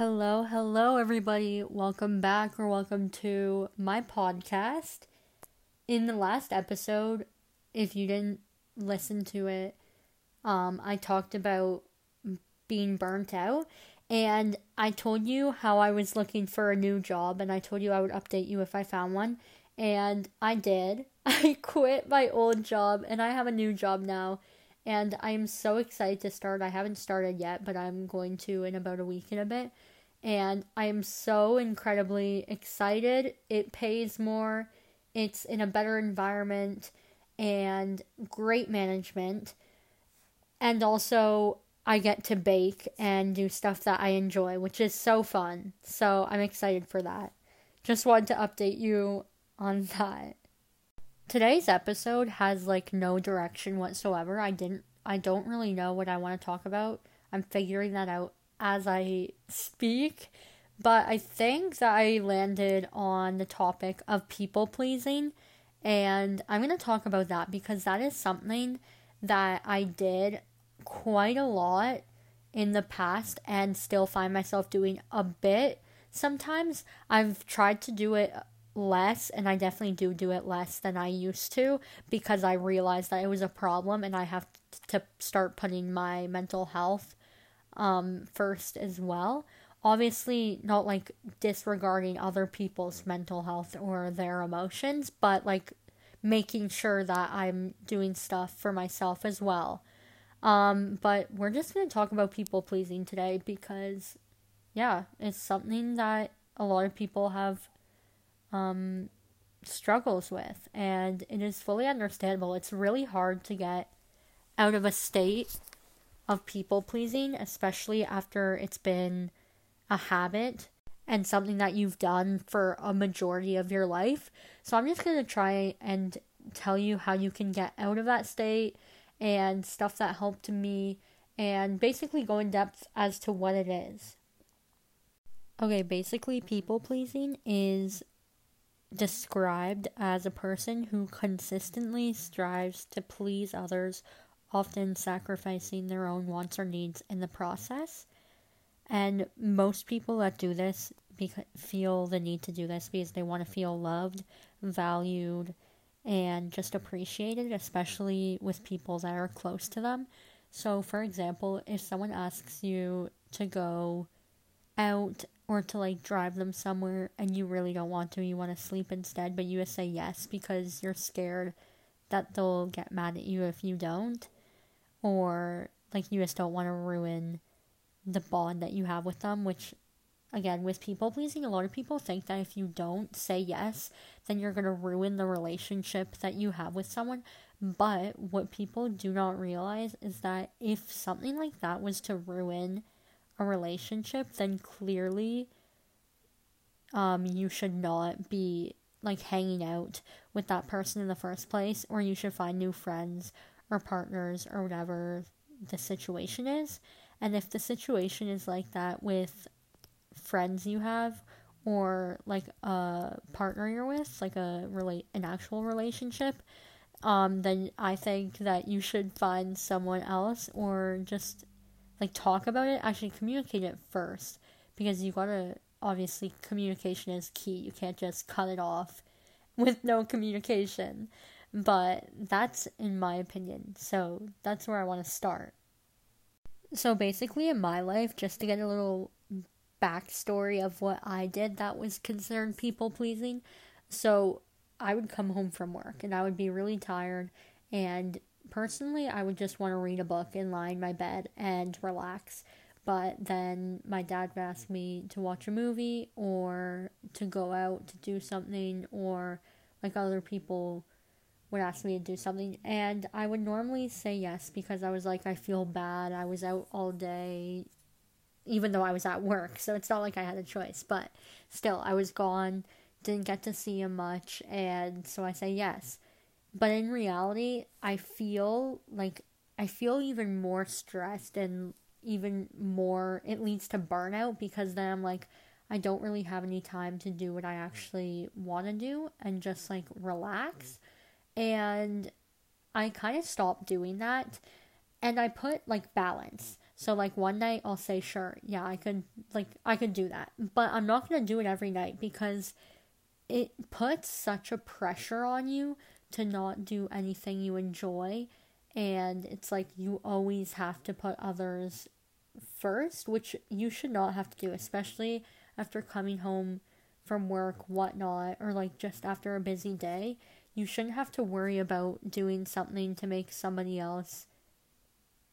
Hello, hello, everybody. Welcome back or welcome to my podcast. In the last episode, if you didn't listen to it, um, I talked about being burnt out and I told you how I was looking for a new job and I told you I would update you if I found one. And I did. I quit my old job and I have a new job now. And I am so excited to start. I haven't started yet, but I'm going to in about a week and a bit. And I am so incredibly excited. It pays more, it's in a better environment, and great management. And also, I get to bake and do stuff that I enjoy, which is so fun. So I'm excited for that. Just wanted to update you on that. Today's episode has like no direction whatsoever. I didn't I don't really know what I want to talk about. I'm figuring that out as I speak. But I think that I landed on the topic of people pleasing and I'm going to talk about that because that is something that I did quite a lot in the past and still find myself doing a bit sometimes. I've tried to do it less and I definitely do do it less than I used to because I realized that it was a problem and I have to start putting my mental health um first as well. Obviously not like disregarding other people's mental health or their emotions, but like making sure that I'm doing stuff for myself as well. Um, but we're just going to talk about people pleasing today because, yeah, it's something that a lot of people have um, struggles with, and it is fully understandable. It's really hard to get out of a state of people pleasing, especially after it's been a habit and something that you've done for a majority of your life. So I'm just going to try and tell you how you can get out of that state and stuff that helped me and basically go in depth as to what it is. Okay, basically, people pleasing is described as a person who consistently strives to please others, often sacrificing their own wants or needs in the process. And most people that do this feel the need to do this because they want to feel loved, valued, and just appreciated, especially with people that are close to them. So, for example, if someone asks you to go out or to like drive them somewhere and you really don't want to, you want to sleep instead, but you just say yes because you're scared that they'll get mad at you if you don't, or like you just don't want to ruin the bond that you have with them, which again with people pleasing a lot of people think that if you don't say yes then you're going to ruin the relationship that you have with someone. But what people do not realize is that if something like that was to ruin a relationship then clearly um you should not be like hanging out with that person in the first place or you should find new friends or partners or whatever the situation is and if the situation is like that with friends you have or like a partner you're with, like a relate an actual relationship, um, then I think that you should find someone else or just like talk about it. Actually, communicate it first because you gotta obviously communication is key. You can't just cut it off with no communication. But that's in my opinion. So that's where I want to start. So basically, in my life, just to get a little backstory of what I did that was considered people pleasing. So I would come home from work and I would be really tired and personally I would just want to read a book and lie in my bed and relax. But then my dad would ask me to watch a movie or to go out to do something or like other people would ask me to do something and I would normally say yes because I was like I feel bad. I was out all day even though I was at work. So it's not like I had a choice, but still, I was gone, didn't get to see him much, and so I say yes. But in reality, I feel like I feel even more stressed and even more, it leads to burnout because then I'm like, I don't really have any time to do what I actually want to do and just like relax. And I kind of stopped doing that and I put like balance. So like one night I'll say sure, yeah, I could like I could do that. But I'm not going to do it every night because it puts such a pressure on you to not do anything you enjoy and it's like you always have to put others first, which you should not have to do, especially after coming home from work, whatnot, or like just after a busy day. You shouldn't have to worry about doing something to make somebody else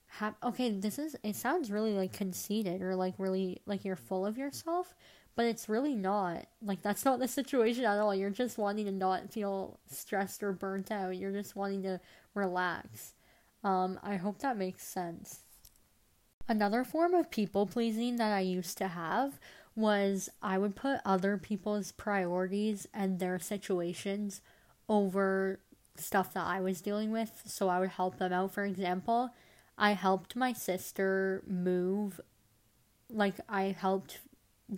have okay this is it sounds really like conceited or like really like you're full of yourself but it's really not. Like that's not the situation at all. You're just wanting to not feel stressed or burnt out. You're just wanting to relax. Um i hope that makes sense. Another form of people pleasing that i used to have was i would put other people's priorities and their situations over stuff that i was dealing with so i would help them out for example I helped my sister move. Like, I helped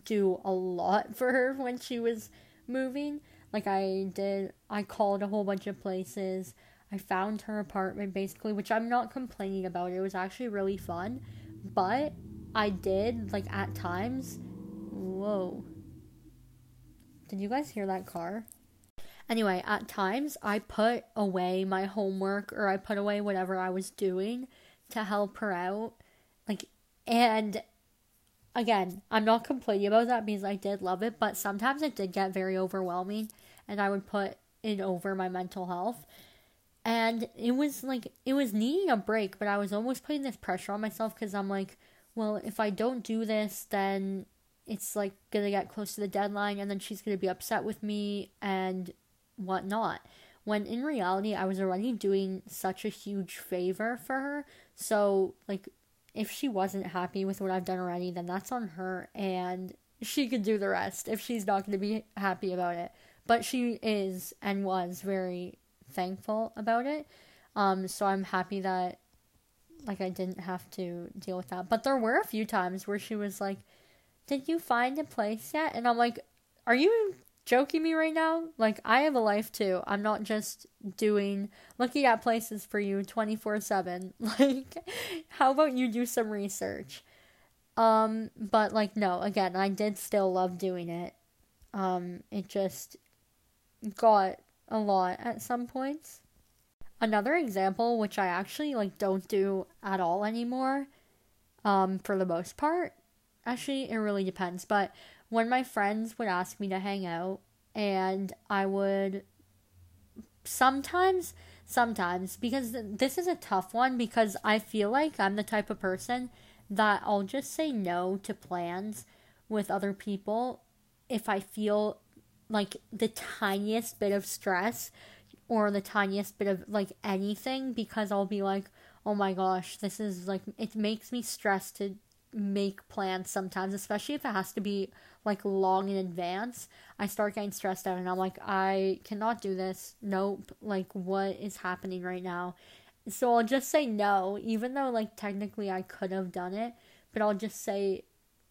do a lot for her when she was moving. Like, I did, I called a whole bunch of places. I found her apartment basically, which I'm not complaining about. It was actually really fun. But I did, like, at times. Whoa. Did you guys hear that car? Anyway, at times I put away my homework or I put away whatever I was doing to help her out. Like, and again, I'm not complaining about that because I did love it, but sometimes it did get very overwhelming and I would put it over my mental health. And it was like, it was needing a break, but I was almost putting this pressure on myself because I'm like, well, if I don't do this, then it's like gonna get close to the deadline and then she's gonna be upset with me and whatnot. When in reality, I was already doing such a huge favor for her so, like, if she wasn't happy with what I've done already, then that's on her, and she could do the rest if she's not going to be happy about it. But she is and was very thankful about it. Um, so I'm happy that, like, I didn't have to deal with that. But there were a few times where she was like, Did you find a place yet? And I'm like, Are you joking me right now? Like, I have a life too. I'm not just doing, looking at places for you 24 7. Like, how about you do some research? Um, but like, no, again, I did still love doing it. Um, it just got a lot at some points. Another example, which I actually like don't do at all anymore, um, for the most part. Actually, it really depends, but when my friends would ask me to hang out and I would sometimes sometimes because this is a tough one because I feel like I'm the type of person that I'll just say no to plans with other people if I feel like the tiniest bit of stress or the tiniest bit of like anything because I'll be like, oh my gosh, this is like, it makes me stressed to make plans sometimes, especially if it has to be like long in advance. I start getting stressed out and I'm like, I cannot do this. Nope. Like, what is happening right now? So I'll just say no, even though like technically I could have done it, but I'll just say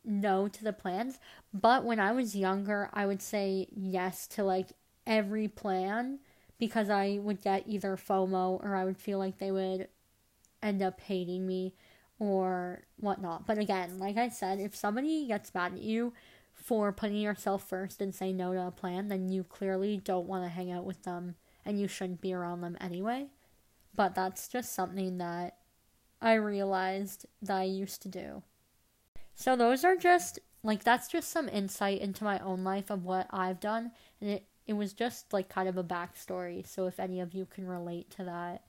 no to the plans. But when I was younger, I would say yes to like every plan because I would get either FOMO or I would feel like they would end up hating me or whatnot. But again, like I said, if somebody gets mad at you for putting yourself first and saying no to a plan, then you clearly don't want to hang out with them and you shouldn't be around them anyway. But that's just something that I realized that I used to do. So those are just like that's just some insight into my own life of what I've done and it it was just like kind of a backstory. So if any of you can relate to that,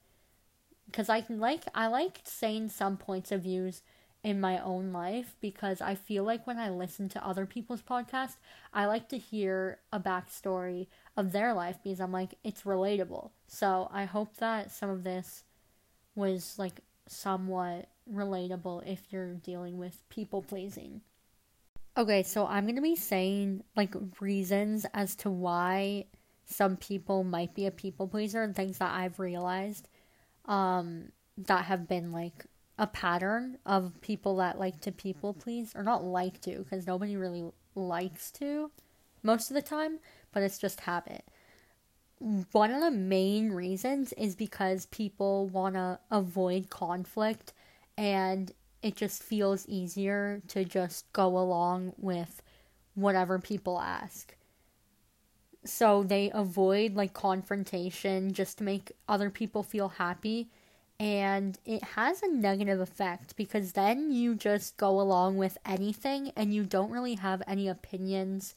because I can like I like saying some points of views in my own life because I feel like when I listen to other people's podcasts, I like to hear a backstory of their life because I'm like it's relatable. So I hope that some of this was like somewhat relatable if you're dealing with people pleasing. Okay, so I'm going to be saying like reasons as to why some people might be a people pleaser and things that I've realized um, that have been like a pattern of people that like to people please, or not like to, because nobody really likes to most of the time, but it's just habit. One of the main reasons is because people want to avoid conflict and it just feels easier to just go along with whatever people ask. So they avoid like confrontation just to make other people feel happy. And it has a negative effect because then you just go along with anything and you don't really have any opinions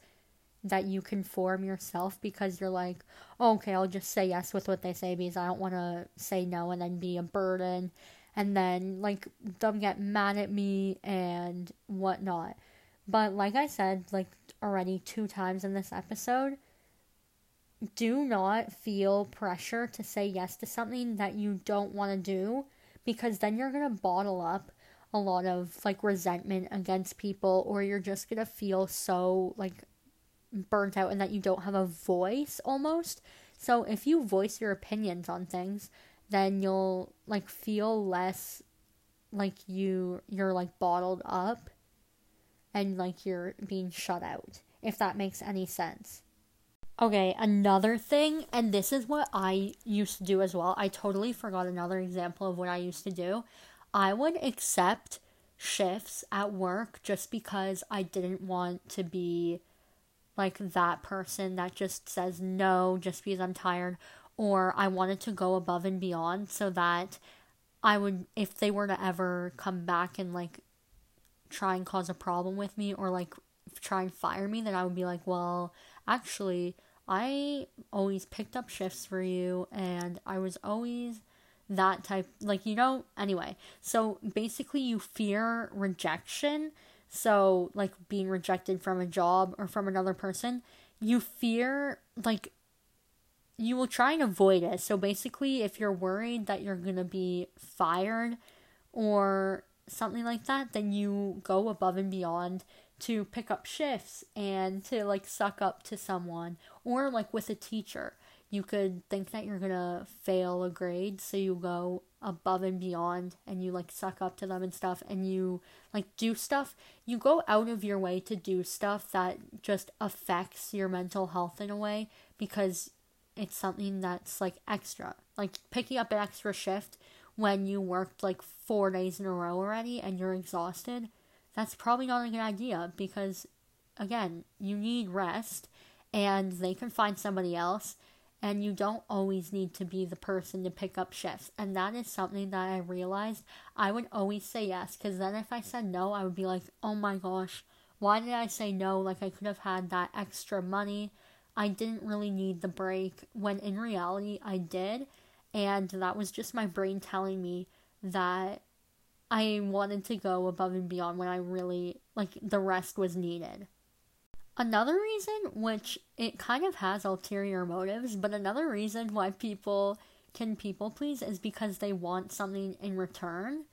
that you can form yourself because you're like, oh, okay, I'll just say yes with what they say because I don't want to say no and then be a burden and then like them get mad at me and whatnot. But like I said, like already two times in this episode, do not feel pressure to say yes to something that you don't want to do because then you're going to bottle up a lot of like resentment against people or you're just going to feel so like burnt out and that you don't have a voice almost. So if you voice your opinions on things, then you'll like feel less like you you're like bottled up and like you're being shut out if that makes any sense okay another thing and this is what i used to do as well. I totally forgot another example of what i used to do. I would accept shifts at work just because i didn't want to be like that person that just says no just because i'm tired or I wanted to go above and beyond so that I would, if they were to ever come back and like try and cause a problem with me or like try and fire me, then I would be like, well, actually, I always picked up shifts for you and I was always that type, like, you know, anyway. So basically, you fear rejection. So, like, being rejected from a job or from another person, you fear, like, you will try and avoid it. So basically, if you're worried that you're going to be fired or something like that, then you go above and beyond to pick up shifts and to like suck up to someone or like with a teacher. You could think that you're to fail a grade, so you go above and beyond and you like suck up to them and stuff and you like do stuff. You go out of your way to do stuff that just affects your mental health in a way because it's something that's like extra. Like picking up an extra shift when you worked like four days in a row already and you're exhausted, that's probably not a good idea because, again, you need rest and they can find somebody else and you don't always need to be the person to pick up shifts. And that is something that I realized I would always say yes because then if I said no, I would be like, oh my gosh, why did I say no? Like I could have had that extra money I didn't really need the break when in reality I did. And that was just my brain telling me that I wanted to go above and beyond when I really, like, the rest was needed. Another reason, which it kind of has ulterior motives, but another reason why people can people please is because they want something in return.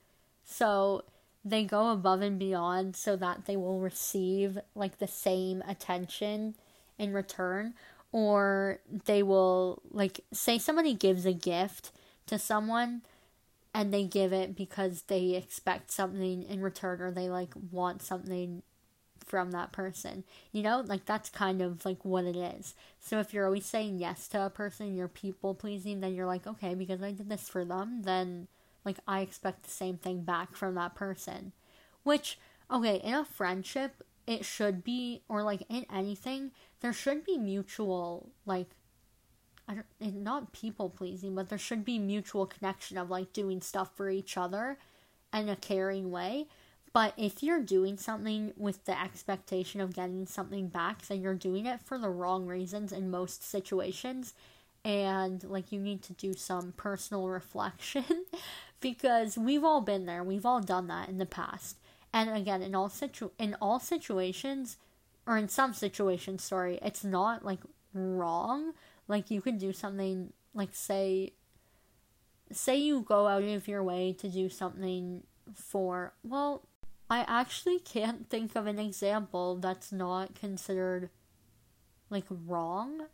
So they go above and beyond so that they will receive, like, the same attention in return or they will like say somebody gives a gift to someone and they give it because they expect something in return or they like want something from that person. You know, like that's kind of like what it is. So if you're always saying yes to a person, you're people pleasing, then you're like, okay, because I did this for them, then like I expect the same thing back from that person. Which, okay, in a friendship, it should be, or like in anything, there should be mutual like I don't not people pleasing, but there should be mutual connection of like doing stuff for each other in a caring way. But if you're doing something with the expectation of getting something back, then you're doing it for the wrong reasons in most situations. And like you need to do some personal reflection because we've all been there. We've all done that in the past. And again, in all situ in all situations, or in some situations, sorry, it's not like wrong. Like you can do something like say say you go out of your way to do something for well, I actually can't think of an example that's not considered like wrong.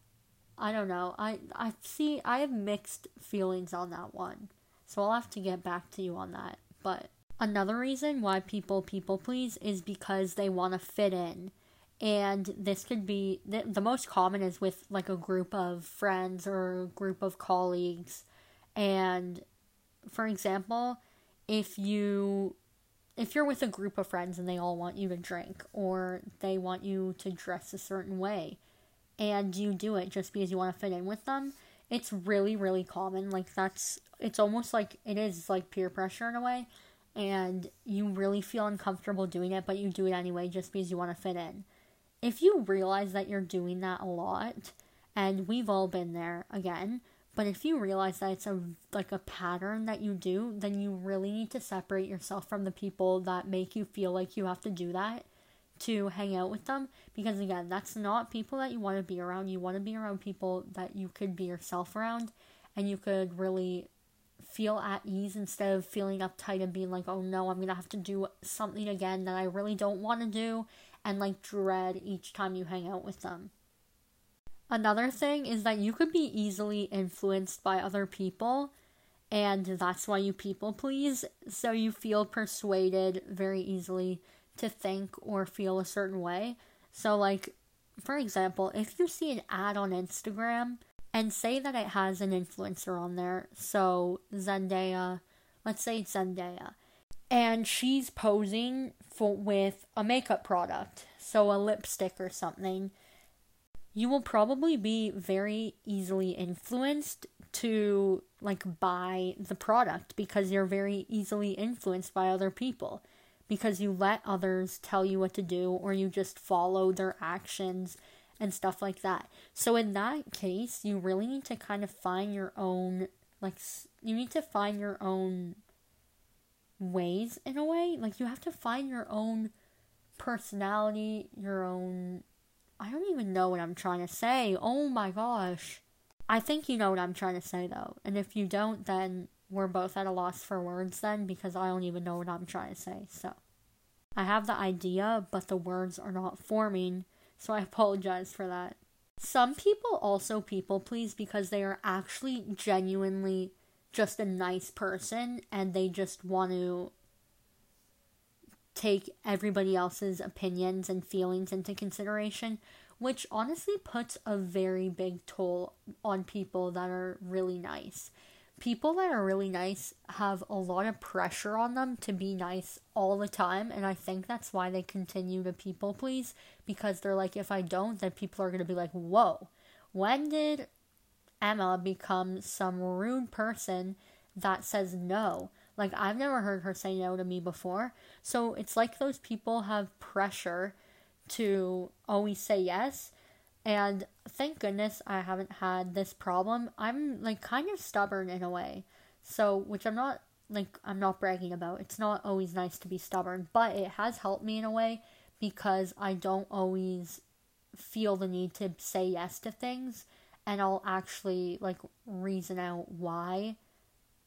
I don't know. I I see I have mixed feelings on that one. So I'll have to get back to you on that. But another reason why people people please is because they want to fit in and this could be the, the most common is with like a group of friends or a group of colleagues and for example if you if you're with a group of friends and they all want you to drink or they want you to dress a certain way and you do it just because you want to fit in with them, it's really, really common. Like, that's, it's almost like it is like peer pressure in a way. And you really feel uncomfortable doing it, but you do it anyway just because you want to fit in. If you realize that you're doing that a lot, and we've all been there again, but if you realize that it's a like a pattern that you do, then you really need to separate yourself from the people that make you feel like you have to do that to hang out with them because again, that's not people that you want to be around. You want to be around people that you could be yourself around and you could really feel at ease instead of feeling uptight and being like, "Oh no, I'm going to have to do something again that I really don't want to do." And like dread each time you hang out with them. Another thing is that you could be easily influenced by other people, and that's why you people please. So you feel persuaded very easily to think or feel a certain way. So, like, for example, if you see an ad on Instagram and say that it has an influencer on there, so Zendaya, let's say it's Zendaya, and she's posing for with a makeup product, so a lipstick or something you will probably be very easily influenced to like buy the product because you're very easily influenced by other people because you let others tell you what to do or you just follow their actions and stuff like that. So in that case, you really need to kind of find your own like you need to find your own ways in a way. Like you have to find your own personality, your own I don't even know what I'm trying to say. Oh my gosh. I think you know what I'm trying to say though. And if you don't, then we're both at a loss for words then because I don't even know what I'm trying to say. So I have the idea, but the words are not forming. So I apologize for that. Some people also people please because they are actually genuinely just a nice person and they just want to take everybody else's opinions and feelings into consideration, which honestly puts a very big toll on people that are really nice. People that are really nice have a lot of pressure on them to be nice all the time, and I think that's why they continue to people please because they're like, if I don't, then people are going to be like, whoa, when did Emma become some rude person that says no? Like, I've never heard her say no to me before. So it's like those people have pressure to always say yes. And thank goodness I haven't had this problem. I'm like kind of stubborn in a way. So, which I'm not like I'm not bragging about. It's not always nice to be stubborn, but it has helped me in a way because I don't always feel the need to say yes to things and I'll actually like reason out why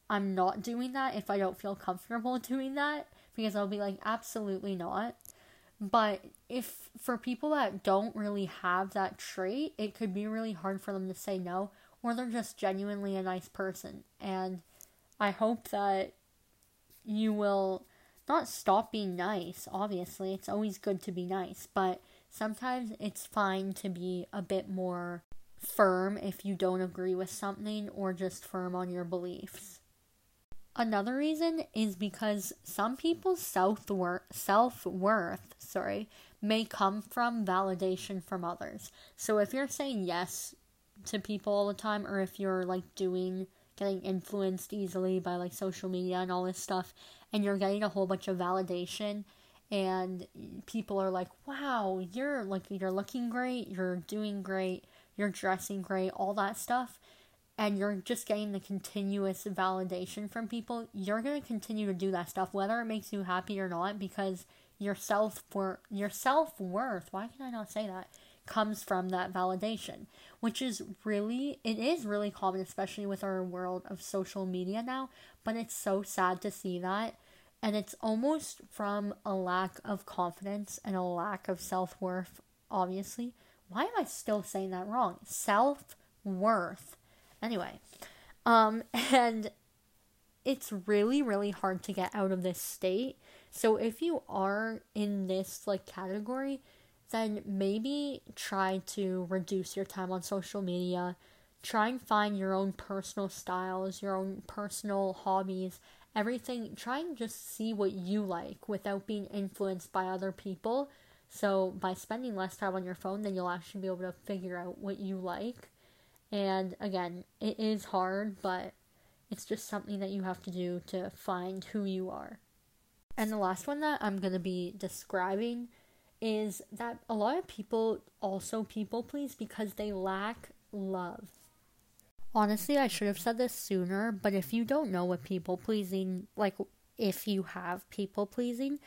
I'm not doing that if I don't feel comfortable doing that because I'll be like, absolutely not. But if for people that don't really have that trait, it could be really hard for them to say no, or they're just genuinely a nice person. And I hope that you will not stop being nice, obviously. It's always good to be nice, but sometimes it's fine to be a bit more firm if you don't agree with something or just firm on your beliefs. Another reason is because some people's self worth self worth, sorry, may come from validation from others. So if you're saying yes to people all the time or if you're like doing getting influenced easily by like social media and all this stuff and you're getting a whole bunch of validation and people are like, "Wow, you're like you're looking great, you're doing great, you're dressing great, all that stuff." and you're just getting the continuous validation from people, you're going to continue to do that stuff whether it makes you happy or not because your self worth your self-worth, why can I not say that? comes from that validation, which is really it is really common especially with our world of social media now, but it's so sad to see that and it's almost from a lack of confidence and a lack of self-worth obviously. Why am I still saying that wrong? Self-worth Anyway, um, and it's really, really hard to get out of this state. So if you are in this like category, then maybe try to reduce your time on social media. Try and find your own personal styles, your own personal hobbies, everything, try and just see what you like without being influenced by other people. So, by spending less time on your phone, then you'll actually be able to figure out what you like. And again, it is hard, but it's just something that you have to do to find who you are. And the last one that I'm going to be describing is that a lot of people also people please because they lack love. Honestly, I should have said this sooner, but if you don't know what people pleasing, like if you have people pleasing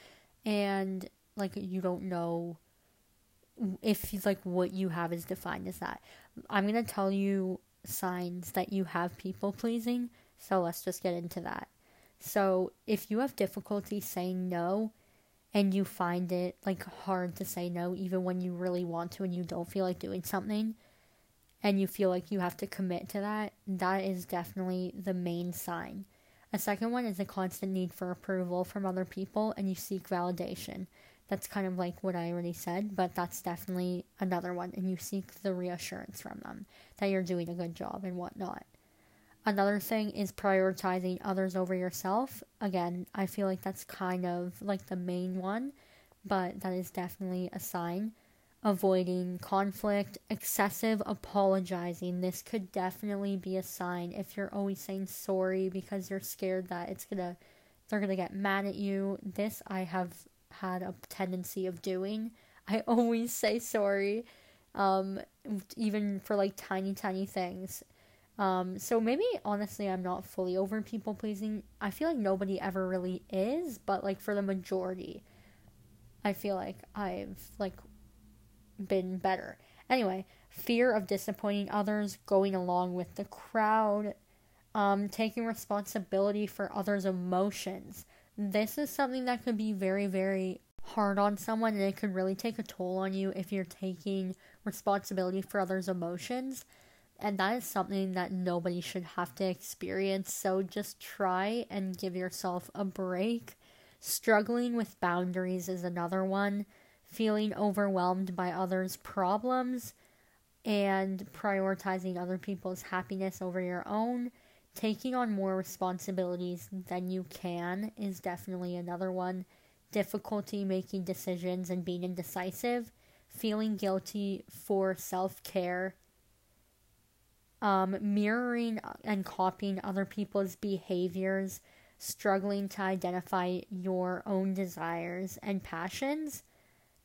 and like you don't know if like what you have is defined as that. I'm to tell you signs that you have people pleasing, so let's just get into that. So, if you have difficulty saying no, and you find it like hard to say no even when you really want to and you don't feel like doing something and you feel like you have to commit to that, that is definitely the main sign. A second one is a constant need for approval from other people and you seek validation. That's kind of like what I already said, but that's definitely another one. And you seek the reassurance from them that you're doing a good job and whatnot. Another thing is prioritizing others over yourself. Again, I feel like that's kind of like the main one, but that is definitely a sign. Avoiding conflict, excessive apologizing. This could definitely be a sign if you're always saying sorry because you're scared that it's gonna they're gonna get mad at you. This I have had a tendency of doing. I always say sorry, um, even for like tiny, tiny things. Um, so maybe honestly, I'm not fully over people pleasing. I feel like nobody ever really is, but like for the majority, I feel like I've like been better. Anyway, fear of disappointing others, going along with the crowd, um, taking responsibility for others' emotions. This is something that could be very, very hard on someone, and it could really take a toll on you if you're taking responsibility for others' emotions and that is something that nobody should have to experience. So just try and give yourself a break. Struggling with boundaries is another one. Feeling overwhelmed by others' problems and prioritizing other people's happiness over your own. Taking on more responsibilities than you can is definitely another one. Difficulty making decisions and being indecisive. Feeling guilty for self care um, mirroring and copying other people's behaviors, struggling to identify your own desires and passions,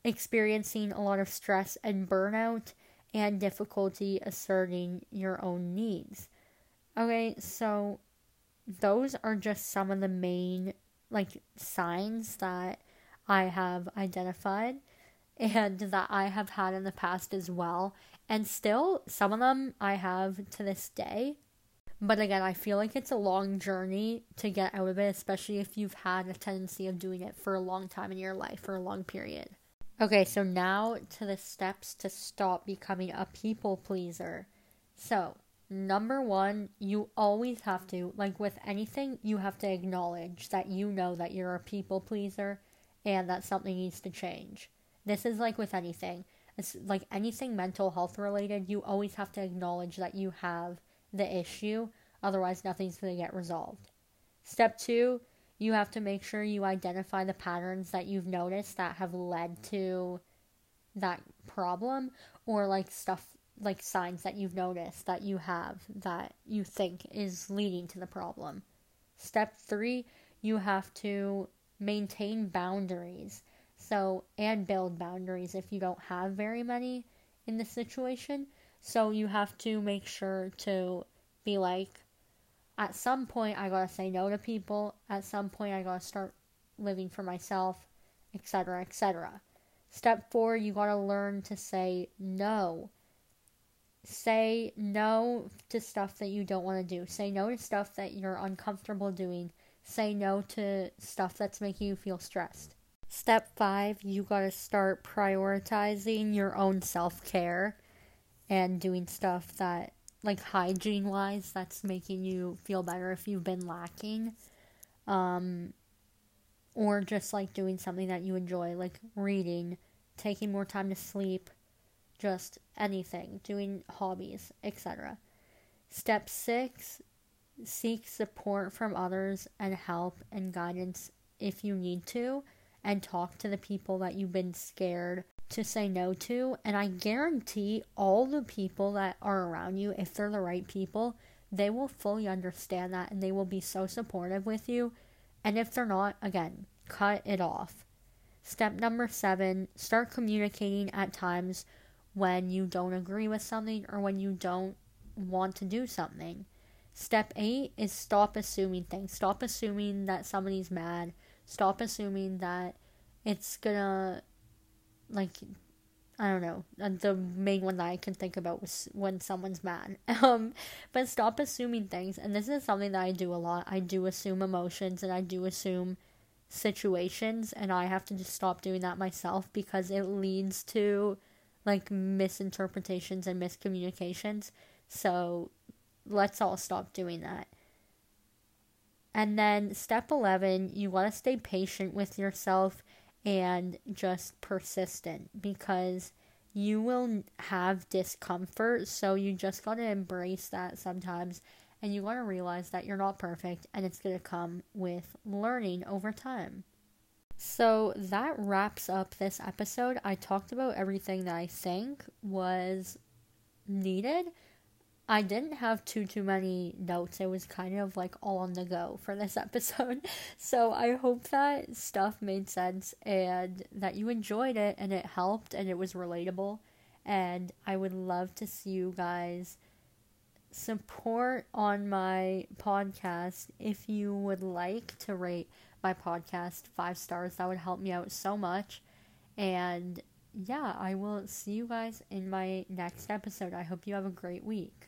experiencing a lot of stress and burnout, and difficulty asserting your own needs. Okay, so those are just some of the main like signs that I have identified and that I have had in the past as well. And still, some of them I have to this day. But again, I feel like it's a long journey to get out of it, especially if you've had a tendency of doing it for a long time in your life, for a long period. Okay, so now to the steps to stop becoming a people pleaser. So, number one, you always have to, like with anything, you have to acknowledge that you know that you're a people pleaser and that something needs to change. This is like with anything. It's like anything mental health related, you always have to acknowledge that you have the issue, otherwise, nothing's going to get resolved. Step two, you have to make sure you identify the patterns that you've noticed that have led to that problem or like stuff like signs that you've noticed that you have that you think is leading to the problem. Step three, you have to maintain boundaries. So, and build boundaries if you don't have very many in this situation. So, you have to make sure to be like, at some point, I gotta say no to people. At some point, I gotta start living for myself, etc., etc. Step four, you gotta learn to say no. Say no to stuff that you don't want to do. Say no to stuff that you're uncomfortable doing. Say no to stuff that's making you feel stressed. Step five, you gotta start prioritizing your own self care and doing stuff that, like hygiene wise, that's making you feel better if you've been lacking. Um, or just like doing something that you enjoy, like reading, taking more time to sleep, just anything, doing hobbies, etc. Step six, seek support from others and help and guidance if you need to, and talk to the people that you've been scared to say no to. And I guarantee all the people that are around you, if they're the right people, they will fully understand that and they will be so supportive with you. And if they're not, again, cut it off. Step number seven start communicating at times when you don't agree with something or when you don't want to do something. Step eight is stop assuming things. Stop assuming that somebody's mad. Stop assuming that it's gonna, like, I don't know. The main one that I can think about was when someone's mad. Um, but stop assuming things. And this is something that I do a lot. I do assume emotions and I do assume situations. And I have to just stop doing that myself because it leads to like misinterpretations and miscommunications. So let's all stop doing that. And then step 11, you want to stay patient with yourself and just persistent because you will have discomfort. So you just got to embrace that sometimes. And you got to realize that you're not perfect and it's going to come with learning over time. So that wraps up this episode. I talked about everything that I think was needed. I didn't have too too many notes. It was kind of like all on the go for this episode. So I hope that stuff made sense and that you enjoyed it and it helped and it was relatable. And I would love to see you guys support on my podcast if you would like to rate my podcast five stars. That would help me out so much. And yeah, I will see you guys in my next episode. I hope you have a great week.